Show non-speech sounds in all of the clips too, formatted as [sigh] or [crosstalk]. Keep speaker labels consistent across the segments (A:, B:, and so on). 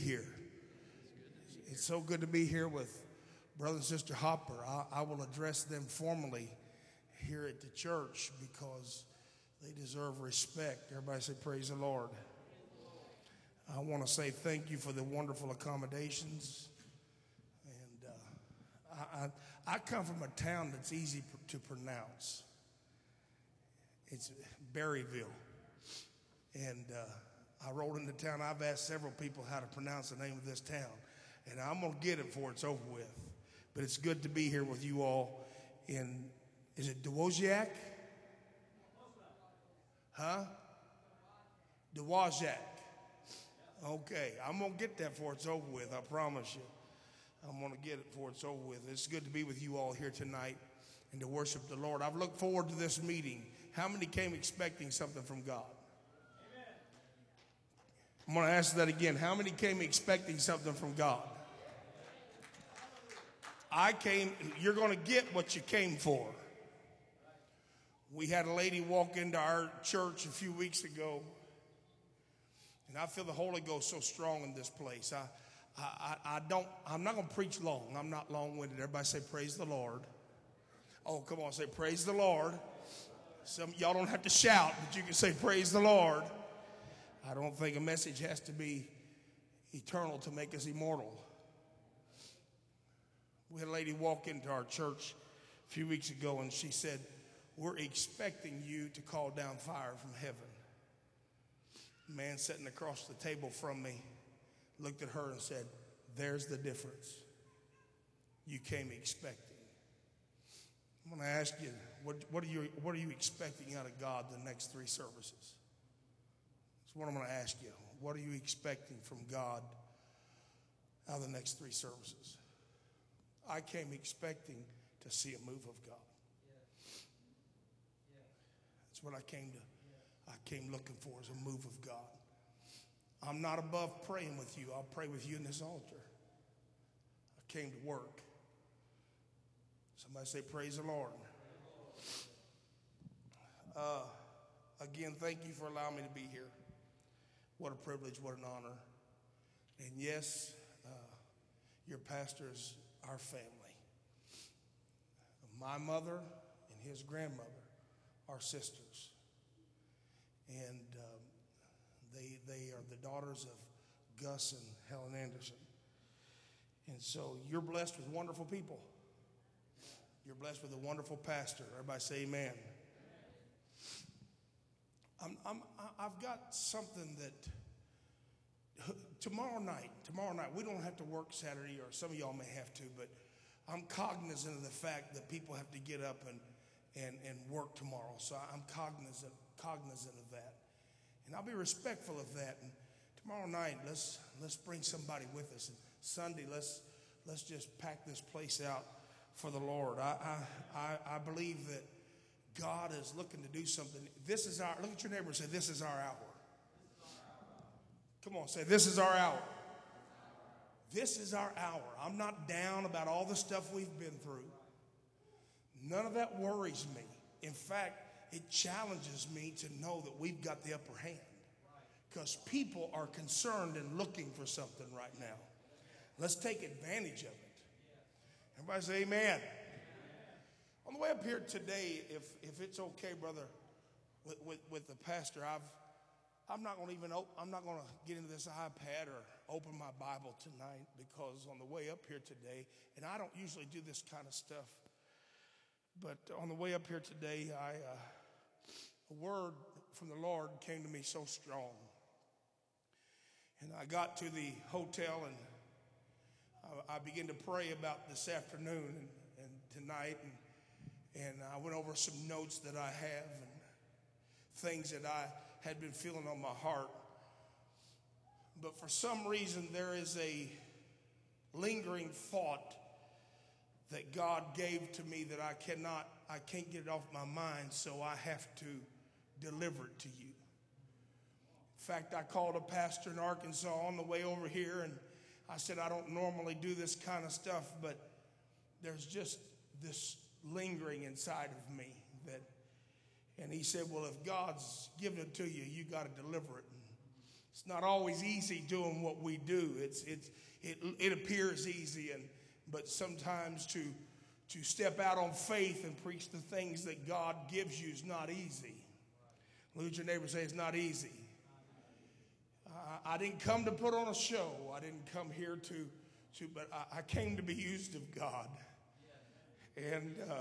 A: here. It's so good to be here with Brother and Sister Hopper. I, I will address them formally here at the church because they deserve respect. Everybody say, Praise the Lord. I want to say thank you for the wonderful accommodations. And uh, I, I, I come from a town that's easy to pronounce. It's Berryville. And uh, I rolled into town. I've asked several people how to pronounce the name of this town. And I'm going to get it before it's over with. But it's good to be here with you all in, is it Dowagiac? Huh? Dowagiac. Okay, I'm going to get that before it's over with, I promise you. I'm going to get it before it's over with. It's good to be with you all here tonight and to worship the Lord. I've looked forward to this meeting. How many came expecting something from God? I'm going to ask that again. How many came expecting something from God? I came, you're going to get what you came for. We had a lady walk into our church a few weeks ago, and I feel the Holy Ghost so strong in this place. I, I, I don't, I'm not going to preach long. I'm not long winded. Everybody say, Praise the Lord. Oh, come on, say, Praise the Lord. Some y'all don't have to shout, but you can say, Praise the Lord. I don't think a message has to be eternal to make us immortal. We had a lady walk into our church a few weeks ago and she said, We're expecting you to call down fire from heaven. The man sitting across the table from me looked at her and said, There's the difference. You came expecting. I'm going to ask you, what, what, are you, what are you expecting out of God the next three services? That's what I'm going to ask you. What are you expecting from God out of the next three services? I came expecting to see a move of God. That's what I came to. I came looking for is a move of God. I'm not above praying with you. I'll pray with you in this altar. I came to work. Somebody say, Praise the Lord. Uh, again, thank you for allowing me to be here. What a privilege, what an honor. And yes, uh, your pastor is our family. My mother and his grandmother are sisters. And um, they, they are the daughters of Gus and Helen Anderson. And so you're blessed with wonderful people. You're blessed with a wonderful pastor. Everybody say amen. I'm, I'm, I've got something that tomorrow night, tomorrow night, we don't have to work Saturday, or some of y'all may have to, but I'm cognizant of the fact that people have to get up and, and, and work tomorrow. So I'm cognizant, cognizant of that. And I'll be respectful of that. And tomorrow night, let's, let's bring somebody with us. And Sunday, let's, let's just pack this place out for the Lord. I, I, I, I believe that God is looking to do something. This is our, look at your neighbor and say, This is our hour. Come on, say, This is our hour. This is our hour. I'm not down about all the stuff we've been through. None of that worries me. In fact, it challenges me to know that we've got the upper hand because people are concerned and looking for something right now. Let's take advantage of it. Everybody say amen. On the way up here today, if, if it's okay, brother, with, with, with the pastor, I've, I'm not going to even, op- I'm not going to get into this iPad or open my Bible tonight because on the way up here today, and I don't usually do this kind of stuff, but on the way up here today, I, uh, a word from the Lord came to me so strong. And I got to the hotel and I, I began to pray about this afternoon and, and tonight. And, and I went over some notes that I have and things that I had been feeling on my heart. But for some reason, there is a lingering thought that God gave to me that I cannot, I can't get it off my mind, so I have to deliver it to you. In fact, I called a pastor in Arkansas on the way over here, and I said, I don't normally do this kind of stuff, but there's just this lingering inside of me that, and he said, Well, if God's given it to you, you got to deliver it. It's not always easy doing what we do. It's, it's, it, it appears easy, and, but sometimes to, to step out on faith and preach the things that God gives you is not easy. Look at your neighbor say, It's not easy. I didn't come to put on a show. I didn't come here to, to but I, I came to be used of God. And uh,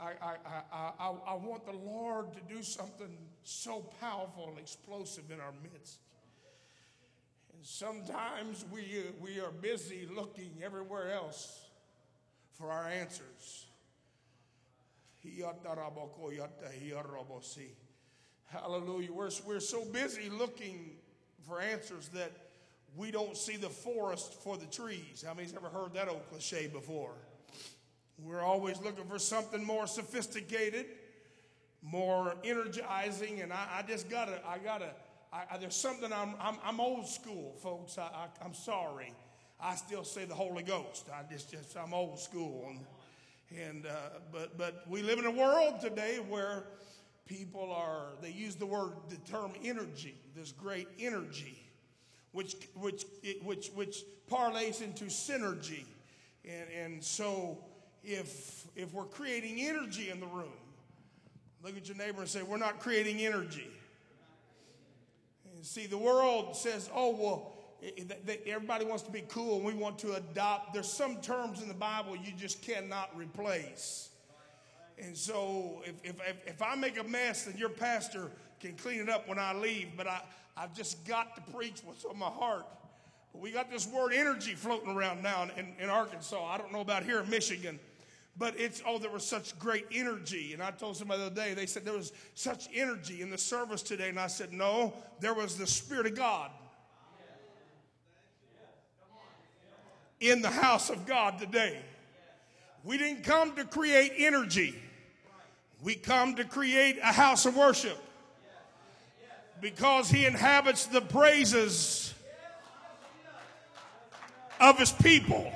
A: I, I, I, I, I want the Lord to do something so powerful and explosive in our midst. And sometimes we, uh, we are busy looking everywhere else for our answers. Hallelujah. We're, we're so busy looking for answers that we don't see the forest for the trees. How many's ever heard that old cliche before? We're always looking for something more sophisticated, more energizing, and I, I just gotta, I gotta, I, I, there's something I'm, I'm, I'm, old school, folks. I, am sorry. I still say the Holy Ghost. I just, just I'm old school, and, and uh, but, but we live in a world today where people are, they use the word, the term energy, this great energy, which, which, which, which parlays into synergy. And, and so if, if we're creating energy in the room, look at your neighbor and say, we're not creating energy. And see, the world says, oh, well, everybody wants to be cool and we want to adopt. There's some terms in the Bible you just cannot replace. And so if, if, if I make a mess, then your pastor can clean it up when I leave. But I, I've just got to preach what's on my heart. But we got this word energy floating around now in, in Arkansas. I don't know about here in Michigan. But it's, oh, there was such great energy. And I told somebody the other day, they said there was such energy in the service today. And I said, no, there was the Spirit of God in the house of God today. We didn't come to create energy. We come to create a house of worship because he inhabits the praises of his people.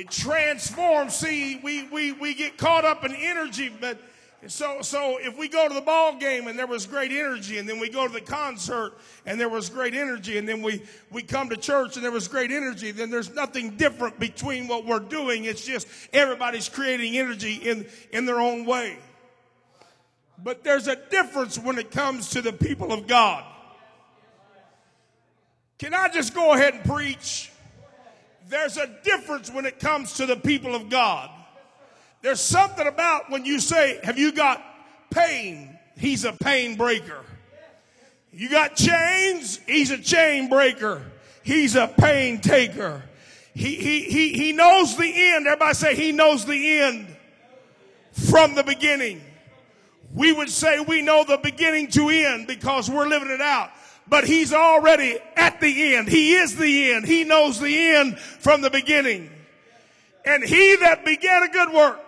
A: It transforms. See, we, we, we get caught up in energy, but so, so if we go to the ball game and there was great energy, and then we go to the concert and there was great energy, and then we, we come to church and there was great energy, then there's nothing different between what we're doing. It's just everybody's creating energy in, in their own way. But there's a difference when it comes to the people of God. Can I just go ahead and preach? There's a difference when it comes to the people of God. There's something about when you say, Have you got pain? He's a pain breaker. You got chains? He's a chain breaker. He's a pain taker. He, he, he, he knows the end. Everybody say, He knows the end from the beginning. We would say we know the beginning to end because we're living it out. But He's already at the end. He is the end. He knows the end from the beginning. And He that began a good work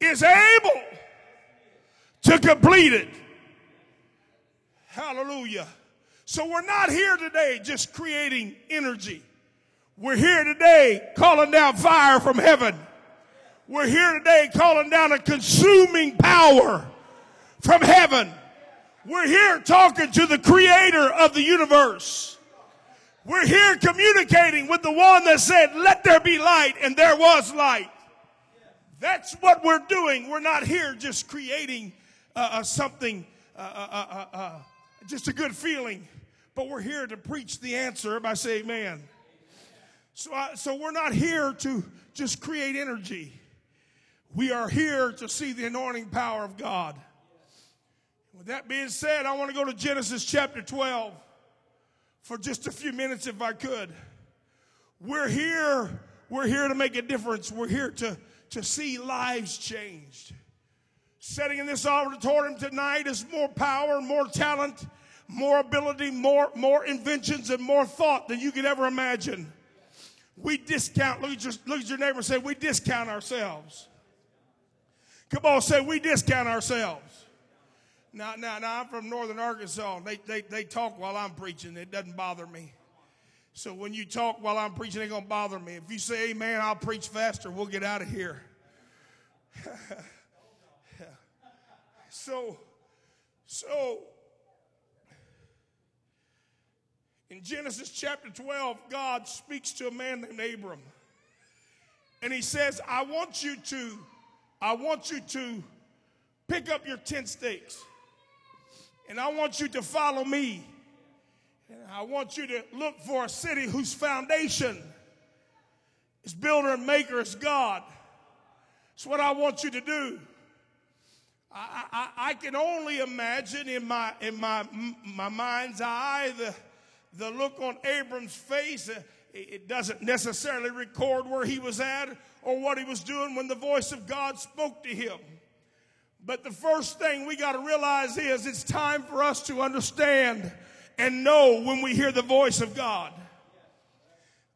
A: is able to complete it. Hallelujah. So we're not here today just creating energy. We're here today calling down fire from heaven. We're here today calling down a consuming power from heaven. We're here talking to the creator of the universe. We're here communicating with the one that said, let there be light and there was light. That's what we're doing. We're not here just creating uh, uh, something, uh, uh, uh, uh just a good feeling, but we're here to preach the answer. By say amen. So, so we're not here to just create energy. We are here to see the anointing power of God. With that being said, I want to go to Genesis chapter 12 for just a few minutes if I could. We're here, we're here to make a difference. We're here to to see lives changed. Sitting in this auditorium tonight is more power, more talent, more ability, more, more inventions, and more thought than you could ever imagine. We discount, look at your, look at your neighbor and say, we discount ourselves. Come on, say, we discount ourselves. Now, now, now, I'm from northern Arkansas. They, they, they talk while I'm preaching. It doesn't bother me. So when you talk while I'm preaching, it ain't gonna bother me. If you say amen, I'll preach faster. We'll get out of here. [laughs] So, so in Genesis chapter 12, God speaks to a man named Abram. And he says, I want you to, I want you to pick up your tent stakes. And I want you to follow me. And I want you to look for a city whose foundation is builder and maker is God. It's what I want you to do. I, I, I can only imagine in my, in my, my mind's eye the, the look on Abram's face. Uh, it doesn't necessarily record where he was at or what he was doing when the voice of God spoke to him. But the first thing we got to realize is it's time for us to understand and know when we hear the voice of God.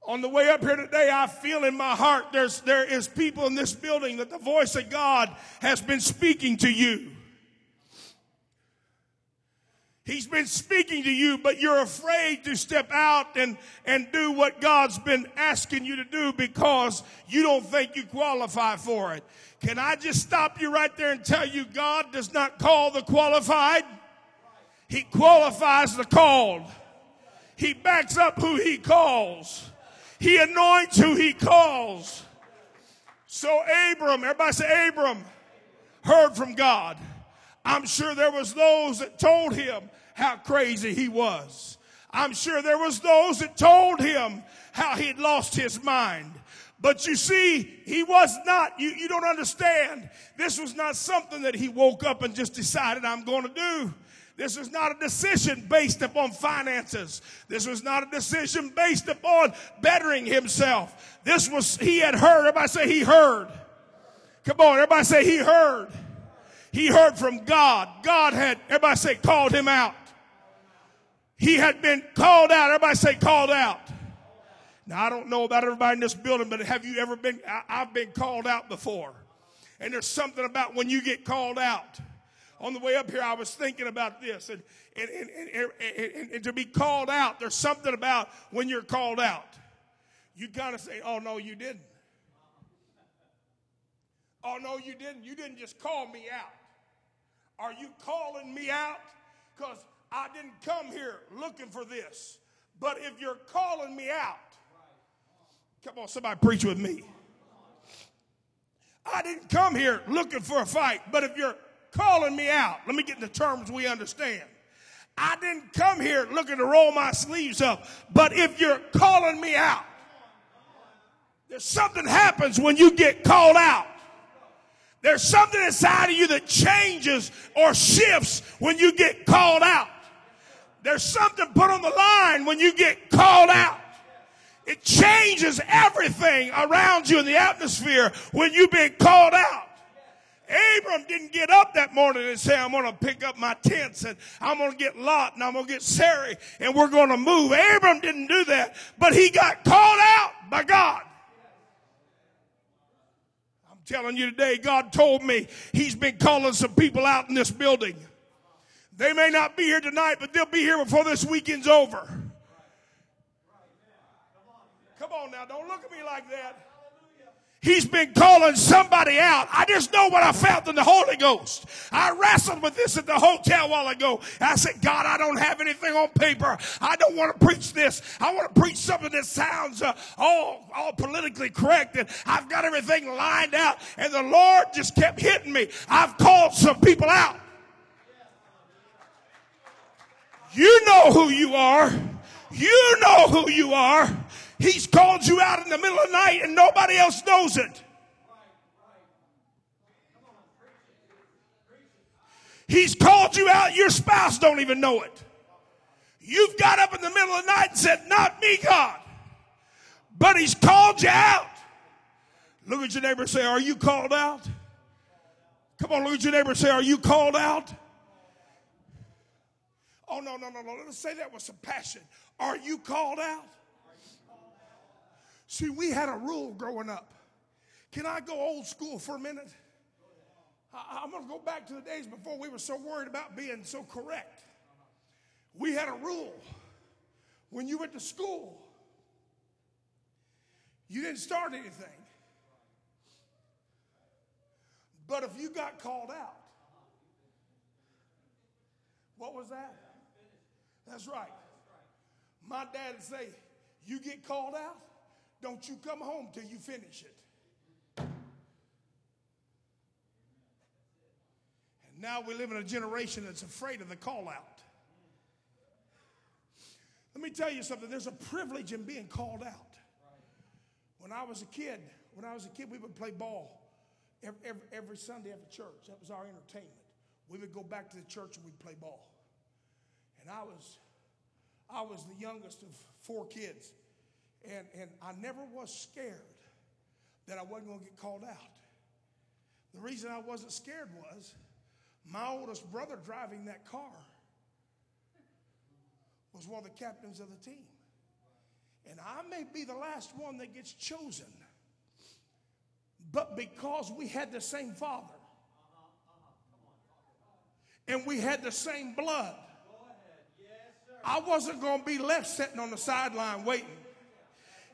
A: On the way up here today, I feel in my heart there's, there is people in this building that the voice of God has been speaking to you. He's been speaking to you, but you're afraid to step out and, and do what God's been asking you to do because you don't think you qualify for it. Can I just stop you right there and tell you God does not call the qualified? He qualifies the called. He backs up who he calls. He anoints who he calls. So Abram, everybody say Abram, heard from God. I'm sure there was those that told him how crazy he was. I'm sure there was those that told him how he'd lost his mind. But you see, he was not, you, you don't understand. This was not something that he woke up and just decided I'm going to do. This was not a decision based upon finances. This was not a decision based upon bettering himself. This was, he had heard. Everybody say he heard. Come on, everybody say he heard. He heard from God. God had, everybody say, called him out. He had been called out. Everybody say called out. Now, I don't know about everybody in this building, but have you ever been, I, I've been called out before. And there's something about when you get called out. On the way up here, I was thinking about this. And, and, and, and, to be called out, there's something about when you're called out. You kind of say, oh, no, you didn't. Oh, no, you didn't. You didn't just call me out. Are you calling me out? Because I didn't come here looking for this. But if you're calling me out, come on, somebody preach with me. I didn't come here looking for a fight, but if you're calling me out, let me get the terms we understand. I didn't come here looking to roll my sleeves up, but if you're calling me out, there's something happens when you get called out. There's something inside of you that changes or shifts when you get called out. There's something put on the line when you get called out. It changes everything around you in the atmosphere when you've been called out. Abram didn't get up that morning and say, I'm going to pick up my tents and I'm going to get Lot and I'm going to get Sarai and we're going to move. Abram didn't do that, but he got called out by God. I'm telling you today, God told me he's been calling some people out in this building. They may not be here tonight, but they'll be here before this weekend's over. Come on now, don't look at me like that. He's been calling somebody out. I just know what I felt in the Holy Ghost. I wrestled with this at the hotel while ago. I said, God, I don't have anything on paper. I don't want to preach this. I want to preach something that sounds uh, all, all politically correct. And I've got everything lined out. And the Lord just kept hitting me. I've called some people out. You know who you are. You know who you are. He's called you out in the middle of the night and nobody else knows it. He's called you out, your spouse don't even know it. You've got up in the middle of the night and said, Not me, God. But He's called you out. Look at your neighbor and say, Are you called out? Come on, look at your neighbor and say, Are you called out? Oh, no, no, no, no. Let's say that with some passion. Are you called out? See, we had a rule growing up. Can I go old school for a minute? I, am going to go back to the days before we were so worried about being so correct. We had a rule. When you went to school, you didn't start anything. But if you got called out, What was that? That's right. My dad would say, You get called out, don't you come home till you finish it. And now we live in a generation that's afraid of the call out. Let me tell you something there's a privilege in being called out. When I was a kid, when I was a kid, we would play ball every, every, every Sunday after church. That was our entertainment. We would go back to the church and we'd play ball. And I was, I was the youngest of four kids. And, and I never was scared that I wasn't going to get called out. The reason I wasn't scared was my oldest brother driving that car was one of the captains of the team. And I may be the last one that gets chosen. But because we had the same father and we had the same blood, I wasn't going to be left sitting on the sideline waiting.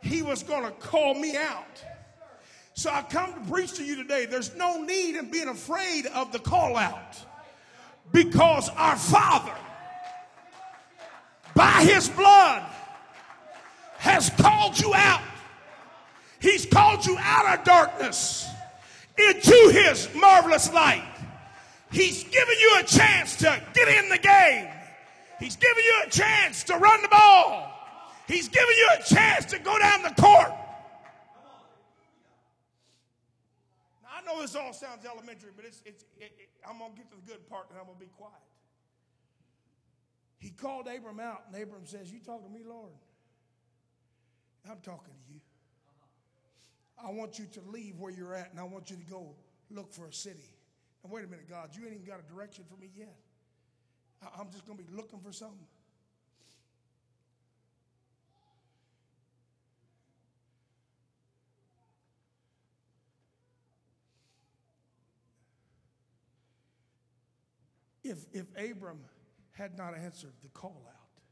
A: He was going to call me out. So I come to preach to you today. There's no need in being afraid of the call out because our Father, by His blood, has called you out. He's called you out of darkness into His marvelous light. He's given you a chance to get in the game. He's given you a chance to run the ball. He's giving you a chance to go down the court. Now, I know this all sounds elementary, but it's, it's, it, it, I'm going to get to the good part and I'm going to be quiet. He called Abram out, and Abram says, You talking to me, Lord. I'm talking to you. I want you to leave where you're at, and I want you to go look for a city. Now, wait a minute, God, you ain't even got a direction for me yet. I'm just going to be looking for something. If, if Abram had not answered the call out,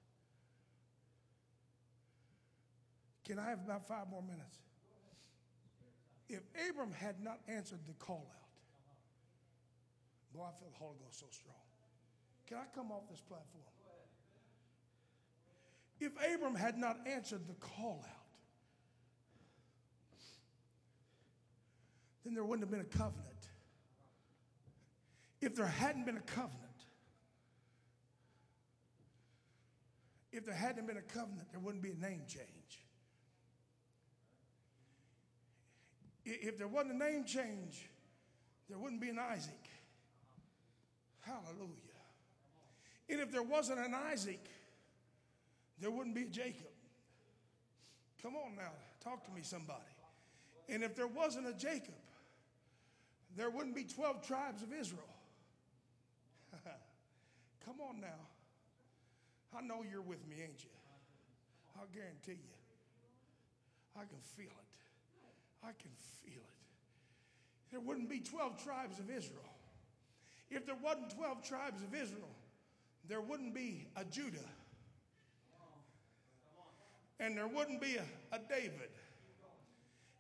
A: can I have about five more minutes? If Abram had not answered the call out, boy, I feel the Holy Ghost so strong. Can I come off this platform? If Abram had not answered the call out, then there wouldn't have been a covenant. If there hadn't been a covenant, if there hadn't been a covenant, there wouldn't be a name change. If there wasn't a name change, there wouldn't be an Isaac. Hallelujah. And if there wasn't an Isaac, there wouldn't be a Jacob. Come on now, talk to me, somebody. And if there wasn't a Jacob, there wouldn't be 12 tribes of Israel. [laughs] Come on now. I know you're with me, ain't you? I'll guarantee you. I can feel it. I can feel it. There wouldn't be 12 tribes of Israel. If there wasn't 12 tribes of Israel, there wouldn't be a Judah. And there wouldn't be a, a David.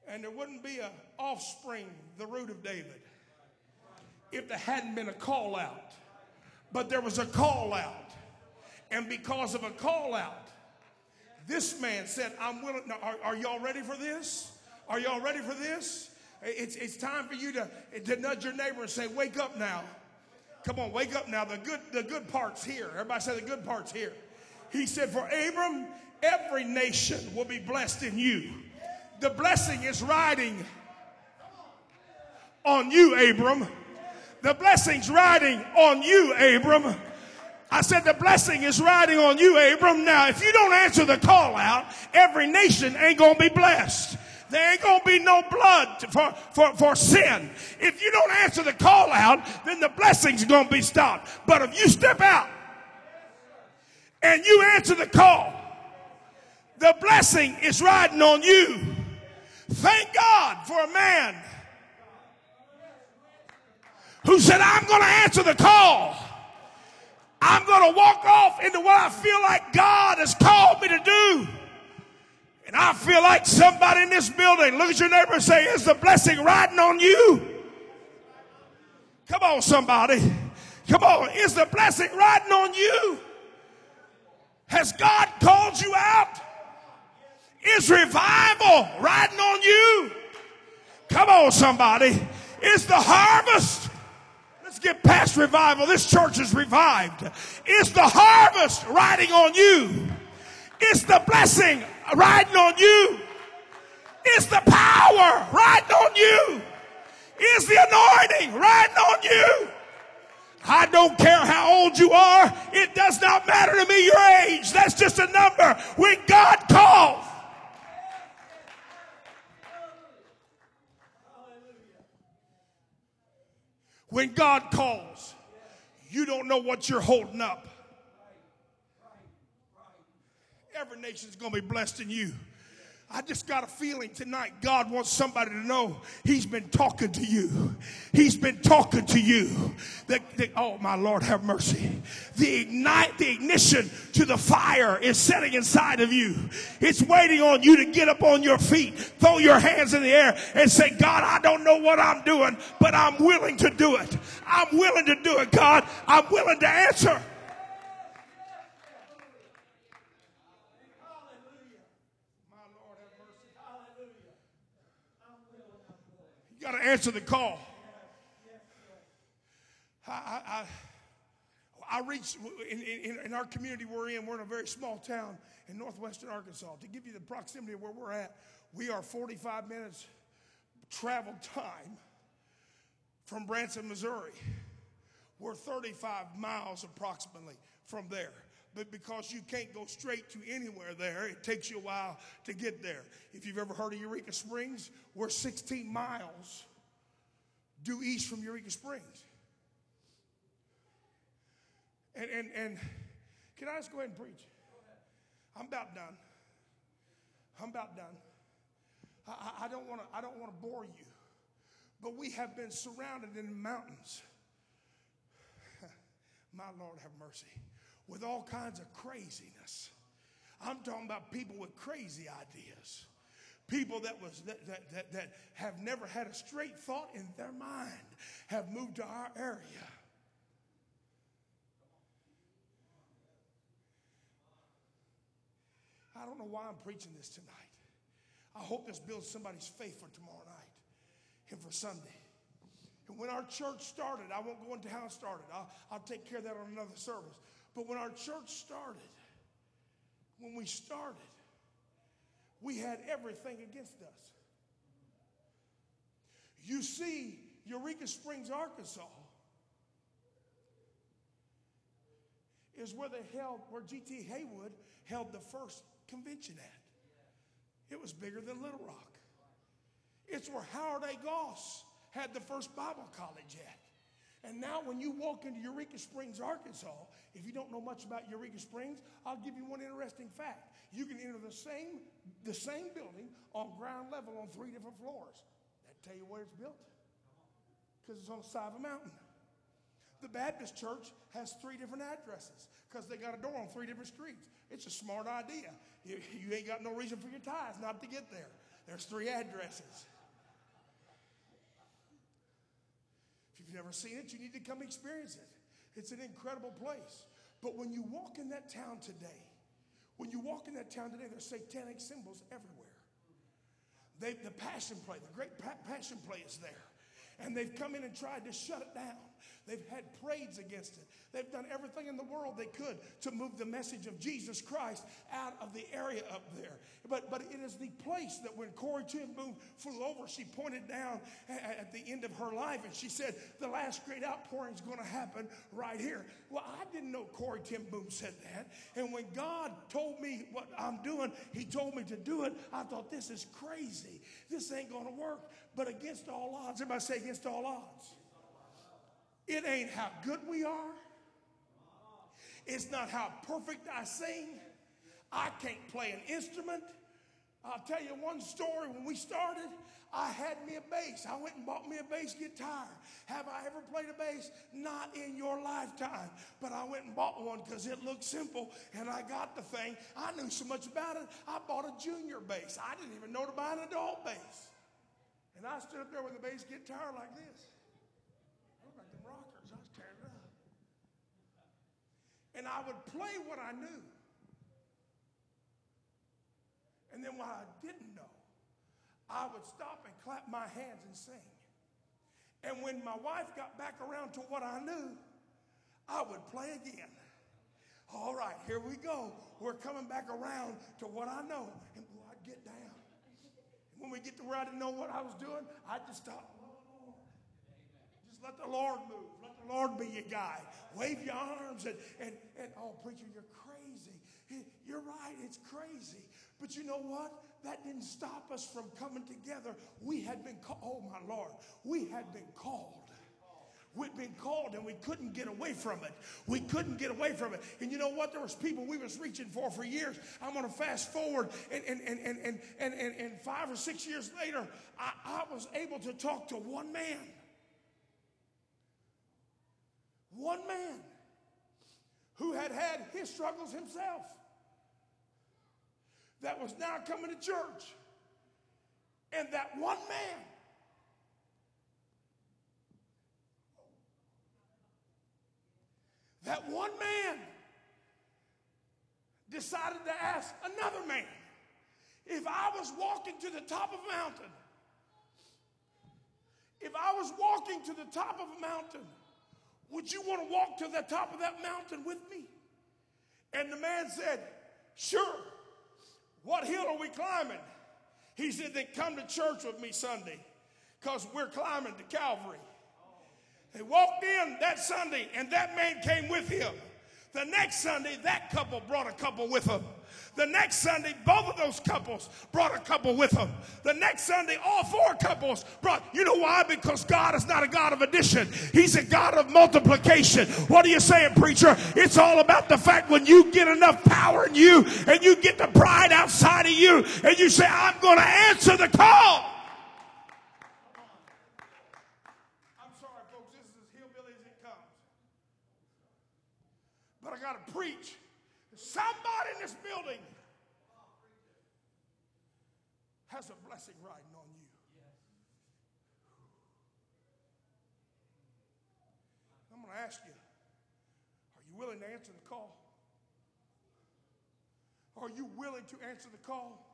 A: And there wouldn't be a offspring, the root of David. If there hadn't been a call out. But there was a call out. And because of a call out, this man said, I'm willing. Now, are, are y'all ready for this? Are y'all ready for this? It's, it's time for you to, to nudge your neighbor and say, Wake up now. Come on, wake up now. The good, the good part's here. Everybody say the good part's here. He said, For Abram, every nation will be blessed in you. The blessing is riding on you, Abram. The blessing's riding on you, Abram. I said the blessing is riding on you, Abram. Now, if you don't answer the call out, every nation ain't gonna be blessed. There ain't gonna be no blood for, for, for sin. If you don't answer the call out, then the blessing's gonna be stopped. But if you step out and you answer the call, the blessing is riding on you. Thank God for a man who said, I'm gonna answer the call. I'm going to walk off into what I feel like God has called me to do. And I feel like somebody in this building, look at your neighbor and say, Is the blessing riding on you? Come on, somebody. Come on, is the blessing riding on you? Has God called you out? Is revival riding on you? Come on, somebody. Is the harvest? Get past revival. This church is revived. Is the harvest riding on you? Is the blessing riding on you? Is the power riding on you? Is the anointing riding on you? I don't care how old you are. It does not matter to me your age. That's just a number. When God calls. When God calls, you don't know what you're holding up. Every nation's going to be blessed in you. I just got a feeling tonight God wants somebody to know He's been talking to you. He's been talking to you. The, the, oh, my Lord, have mercy. The ignite, the ignition to the fire is setting inside of you. It's waiting on you to get up on your feet, throw your hands in the air, and say, God, I don't know what I'm doing, but I'm willing to do it. I'm willing to do it, God. I'm willing to answer. You got to answer the call. I, I, I, reached in, in, in, our community we're in, we're in a very small town in northwestern Arkansas. To give you the proximity of where we're at, we are 45 minutes travel time from Branson, Missouri. We're 35 miles approximately from there but because you can't go straight to anywhere there, it takes you a while to get there. If you've ever heard of Eureka Springs, we're 16 miles due east from Eureka Springs. And, and, and can I just go ahead and preach? I'm about done. I'm about done. I, I don't want to I don't want to bore you, but we have been surrounded in mountains. [laughs] My Lord have mercy with all kinds of craziness. I'm talking about people with crazy ideas. People that, was, that, that, that, that have never had a straight thought in their mind have moved to our area. I don't know why I'm preaching this tonight. I hope this builds somebody's faith for tomorrow night and for Sunday. And when our church started, I won't go into how it started. I'll, I'll take care of that on another service. But when our church started, when we started, we had everything against us. You see, Eureka Springs, Arkansas, is where they held, where G.T. Haywood held the first convention at. It was bigger than Little Rock. It's where Howard A. Goss had the first Bible college at. And now, when you walk into Eureka Springs, Arkansas, if you don't know much about Eureka Springs, I'll give you one interesting fact. You can enter the same, the same building on ground level on three different floors. That tell you where it's built? Because it's on the side of a mountain. The Baptist church has three different addresses because they got a door on three different streets. It's a smart idea. You, you ain't got no reason for your tithes not to get there. There's three addresses. You've never seen it, you need to come experience it. It's an incredible place. But when you walk in that town today, when you walk in that town today, there's satanic symbols everywhere. They, the passion play, the great passion play is there. And they've come in and tried to shut it down. They've had parades against it. They've done everything in the world they could to move the message of Jesus Christ out of the area up there. But, but it is the place that when Corrie ten flew over, she pointed down at, the end of her life and she said, The last great outpouring is going to happen right here. Well, I didn't know Corrie ten said that. And when God told me what I'm doing, He told me to do it. I thought, This is crazy. This ain't going to work. But against all odds, everybody say, Against all odds. It ain't how good we are. It's not how perfect I sing. I can't play an instrument. I'll tell you one story. When we started, I had me a bass. I went and bought me a bass guitar. Have I ever played a bass? Not in your lifetime. But I went and bought one because it looked simple and I got the thing. I knew so much about it. I bought a junior bass. I didn't even know to buy an adult bass. And I stood up there with a bass guitar like this. And I would play what I knew. And then what I didn't know, I would stop and clap my hands and sing. And when my wife got back around to what I knew, I would play again. All right, here we go. We're coming back around to what I know. And boy, I'd get down. And when we get to where I didn't know what I was doing, I'd just stop. Just let the Lord move. Lord be your guide. Wave your arms and, and, and oh, preacher, you're crazy. You're right, it's crazy. But you know what? That didn't stop us from coming together. We had been called, oh my Lord, we had been called. We'd been called and we couldn't get away from it. We couldn't get away from it. And you know what? There was people we was reaching for for years. I'm going to fast forward and, and, and, and, and, and, and, and five or six years later, I, I was able to talk to one man. One man who had had his struggles himself that was now coming to church. And that one man that one man decided to ask another man if I was walking to the top of a mountain, if I was walking to the top of a mountain, would you want to walk to the top of that mountain with me? And the man said, Sure. What hill are we climbing? He said, Then come to church with me Sunday because we're climbing to Calvary. They walked in that Sunday and that man came with him. The next Sunday, that couple brought a couple with them. The next Sunday, both of those couples brought a couple with them. The next Sunday, all four couples brought. You know why? Because God is not a God of addition, He's a God of multiplication. What are you saying, preacher? It's all about the fact when you get enough power in you and you get the pride outside of you and you say, I'm going to answer the call. I'm sorry, folks, this is as hillbilly as it comes. But I got to preach Somebody in this building has a blessing riding on you. I'm going to ask you are you willing to answer the call? Are you willing to answer the call?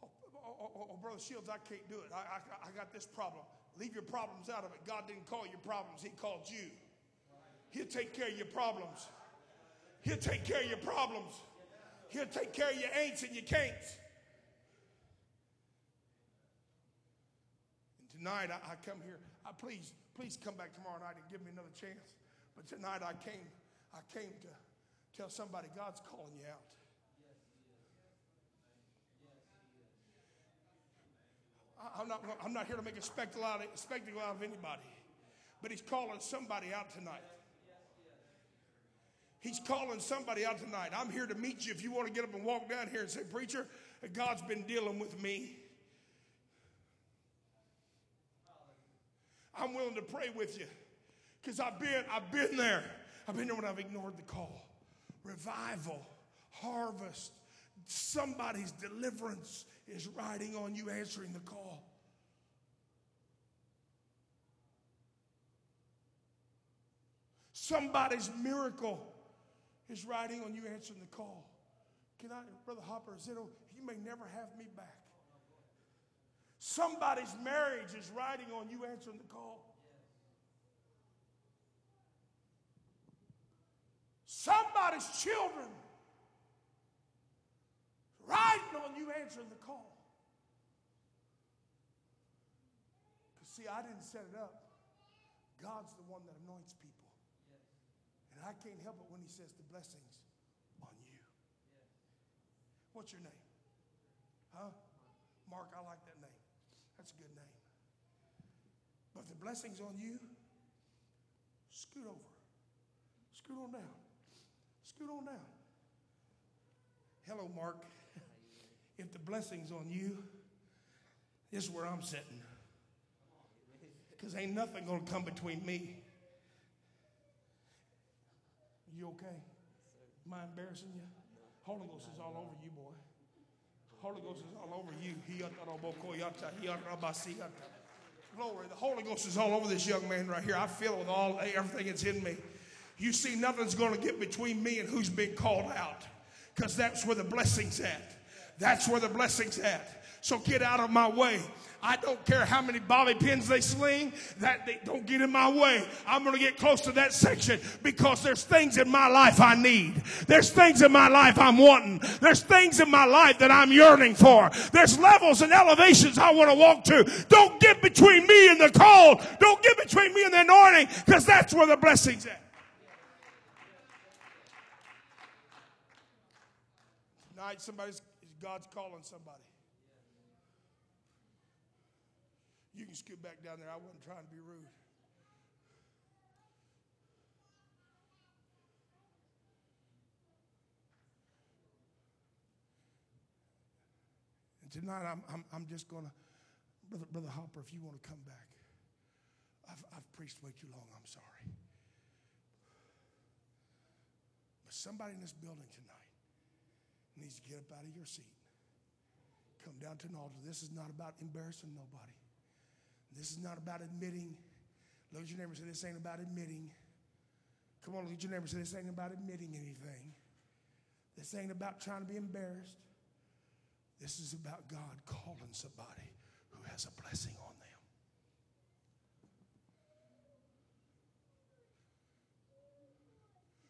A: Oh, oh, oh, oh, oh Brother Shields, I can't do it. I, I, I got this problem. Leave your problems out of it. God didn't call your problems, He called you. He'll take care of your problems. He'll take care of your problems. He'll take care of your ain'ts and your can'ts. And tonight I, I come here. I please, please come back tomorrow night and give me another chance. But tonight I came, I came to tell somebody God's calling you out. I'm not, I'm not here to make a spectacle out, of, spectacle out of anybody, but He's calling somebody out tonight. He's calling somebody out tonight. I'm here to meet you if you want to get up and walk down here and say, Preacher, God's been dealing with me. I'm willing to pray with you because I've been, I've been there. I've been there when I've ignored the call. Revival, harvest, somebody's deliverance is riding on you answering the call. Somebody's miracle is riding on you answering the call. Can I, Brother Hopper, you may never have me back. Somebody's marriage is riding on you answering the call. Somebody's children riding on you answering the call. See, I didn't set it up. God's the one that anoints people. And I can't help it when he says the blessings on you. What's your name? Huh? Mark, I like that name. That's a good name. But the blessings on you, scoot over. Scoot on down. Scoot on down. Hello, Mark. [laughs] If the blessing's on you, this is where I'm sitting. Because ain't nothing going to come between me you okay? Am I embarrassing you? Holy Ghost is all over you, boy. Holy Ghost is all over you. Glory. The Holy Ghost is all over this young man right here. I feel it with all everything that's in me. You see, nothing's going to get between me and who's been called out because that's where the blessing's at. That's where the blessing's at. So get out of my way. I don't care how many bobby pins they sling, that they don't get in my way. I'm going to get close to that section because there's things in my life I need. There's things in my life I'm wanting. There's things in my life that I'm yearning for. There's levels and elevations I want to walk to. Don't get between me and the call. Don't get between me and the anointing because that's where the blessing's at. Tonight, somebody's God's calling somebody. You can scoot back down there. I wasn't trying to be rude. And tonight, I'm, I'm, I'm just going to, Brother, Brother Hopper, if you want to come back. I've, I've preached way too long. I'm sorry. But somebody in this building tonight needs to get up out of your seat. Come down to an altar. This is not about embarrassing nobody. This is not about admitting. Look at your neighbor and say, This ain't about admitting. Come on, look at your neighbor and say, This ain't about admitting anything. This ain't about trying to be embarrassed. This is about God calling somebody who has a blessing on them.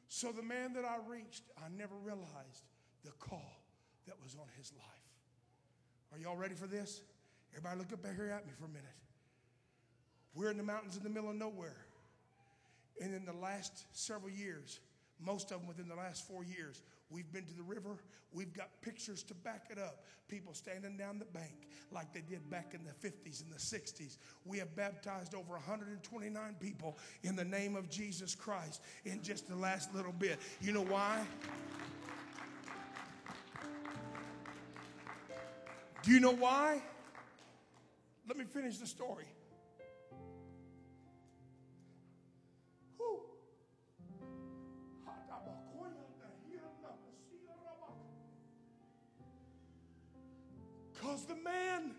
A: So, the man that I reached, I never realized the call that was on his life. Are y'all ready for this? Everybody, look up here at me for a minute. We're in the mountains in the middle of nowhere. And in the last several years, most of them within the last four years, we've been to the river. We've got pictures to back it up. People standing down the bank like they did back in the 50s and the 60s. We have baptized over 129 people in the name of Jesus Christ in just the last little bit. You know why? Do you know why? Let me finish the story. Because the man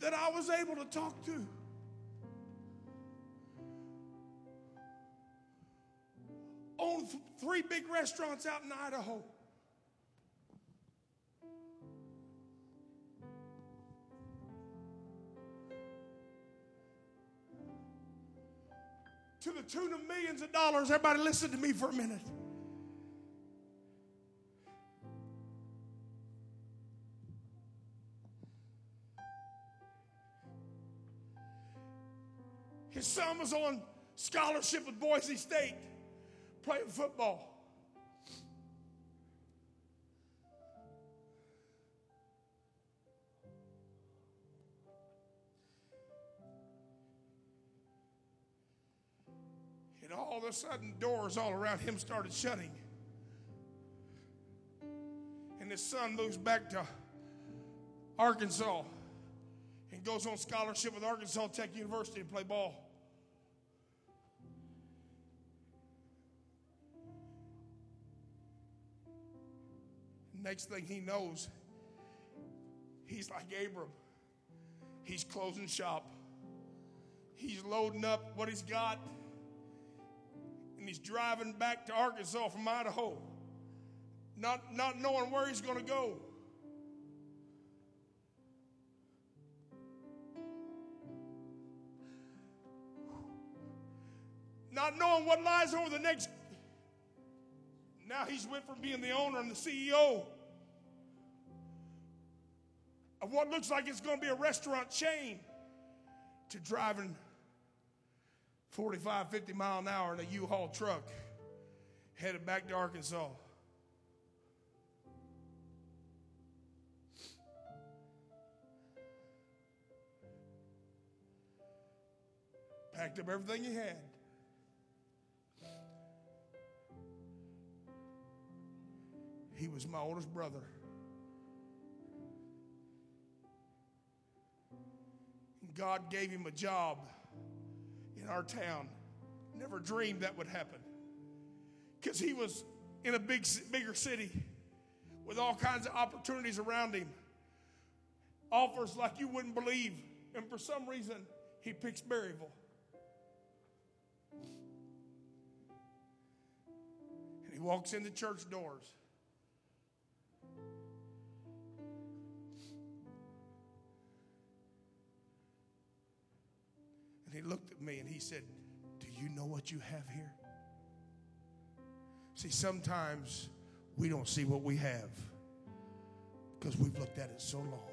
A: that I was able to talk to owned three big restaurants out in Idaho. To the tune of millions of dollars. Everybody, listen to me for a minute. Son was on scholarship with Boise State playing football. And all of a sudden, doors all around him started shutting. And his son moves back to Arkansas and goes on scholarship with Arkansas Tech University to play ball. Next thing he knows, he's like Abram. He's closing shop. He's loading up what he's got, and he's driving back to Arkansas from Idaho, not, not knowing where he's going to go. Not knowing what lies over the next now he's went from being the owner and the CEO of what looks like it's going to be a restaurant chain to driving 45, 50 mile an hour in a U-Haul truck headed back to Arkansas. Packed up everything he had. He was my oldest brother. God gave him a job in our town. Never dreamed that would happen. Because he was in a big, bigger city with all kinds of opportunities around him, offers like you wouldn't believe. And for some reason, he picks Berryville. And he walks in the church doors And he looked at me and he said, Do you know what you have here? See, sometimes we don't see what we have because we've looked at it so long.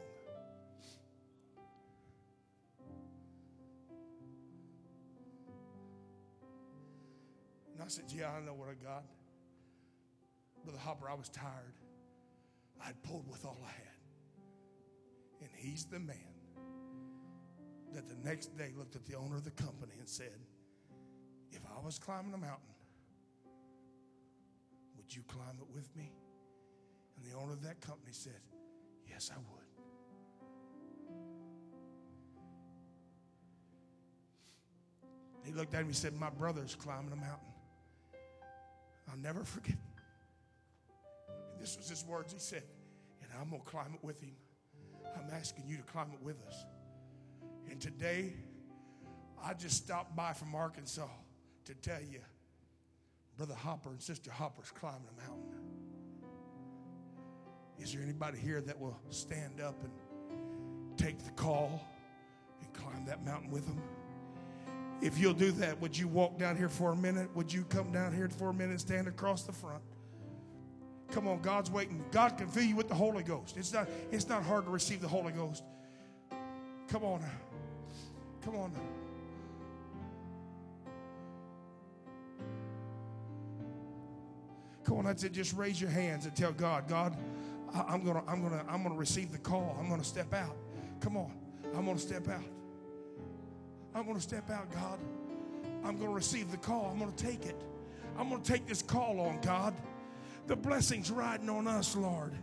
A: And I said, Yeah, I know what I got. Brother Hopper, I was tired. I'd pulled with all I had. And he's the man that the next day looked at the owner of the company and said, If I was climbing a mountain, would you climb it with me? And the owner of that company said, Yes, I would. He looked at him and said, My brother's climbing a mountain. I'll never forget. And this was his words. He said, And I'm going to climb it with him. I'm asking you to climb it with us. And today, I just stopped by from Arkansas to tell you, Brother Hopper and Sister Hopper's climbing a mountain. Is there anybody here that will stand up and take the call and climb that mountain with them? If you'll do that, would you walk down here for a minute? Would you come down here for a minute and stand across the front? Come on, God's waiting. God can fill you with the Holy Ghost. It's not, it's not hard to receive the Holy Ghost. Come on. Come on now. Come on, I said, just raise your hands and tell God, God, I, am gonna, I'm gonna, I'm gonna receive the call. I'm gonna step out. Come on, I'm gonna step out. I'm gonna step out, God. I'm gonna receive the call. I'm gonna take it. I'm gonna take this call on God. The blessings riding on us, Lord.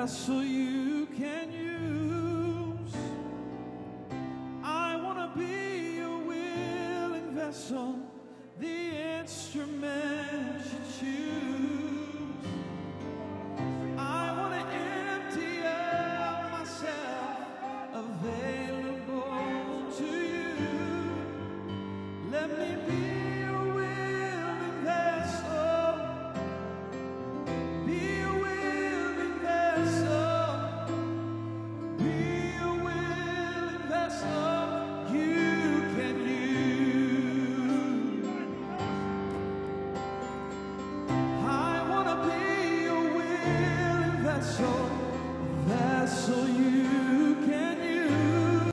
B: vessel you can use. I want to be a willing vessel.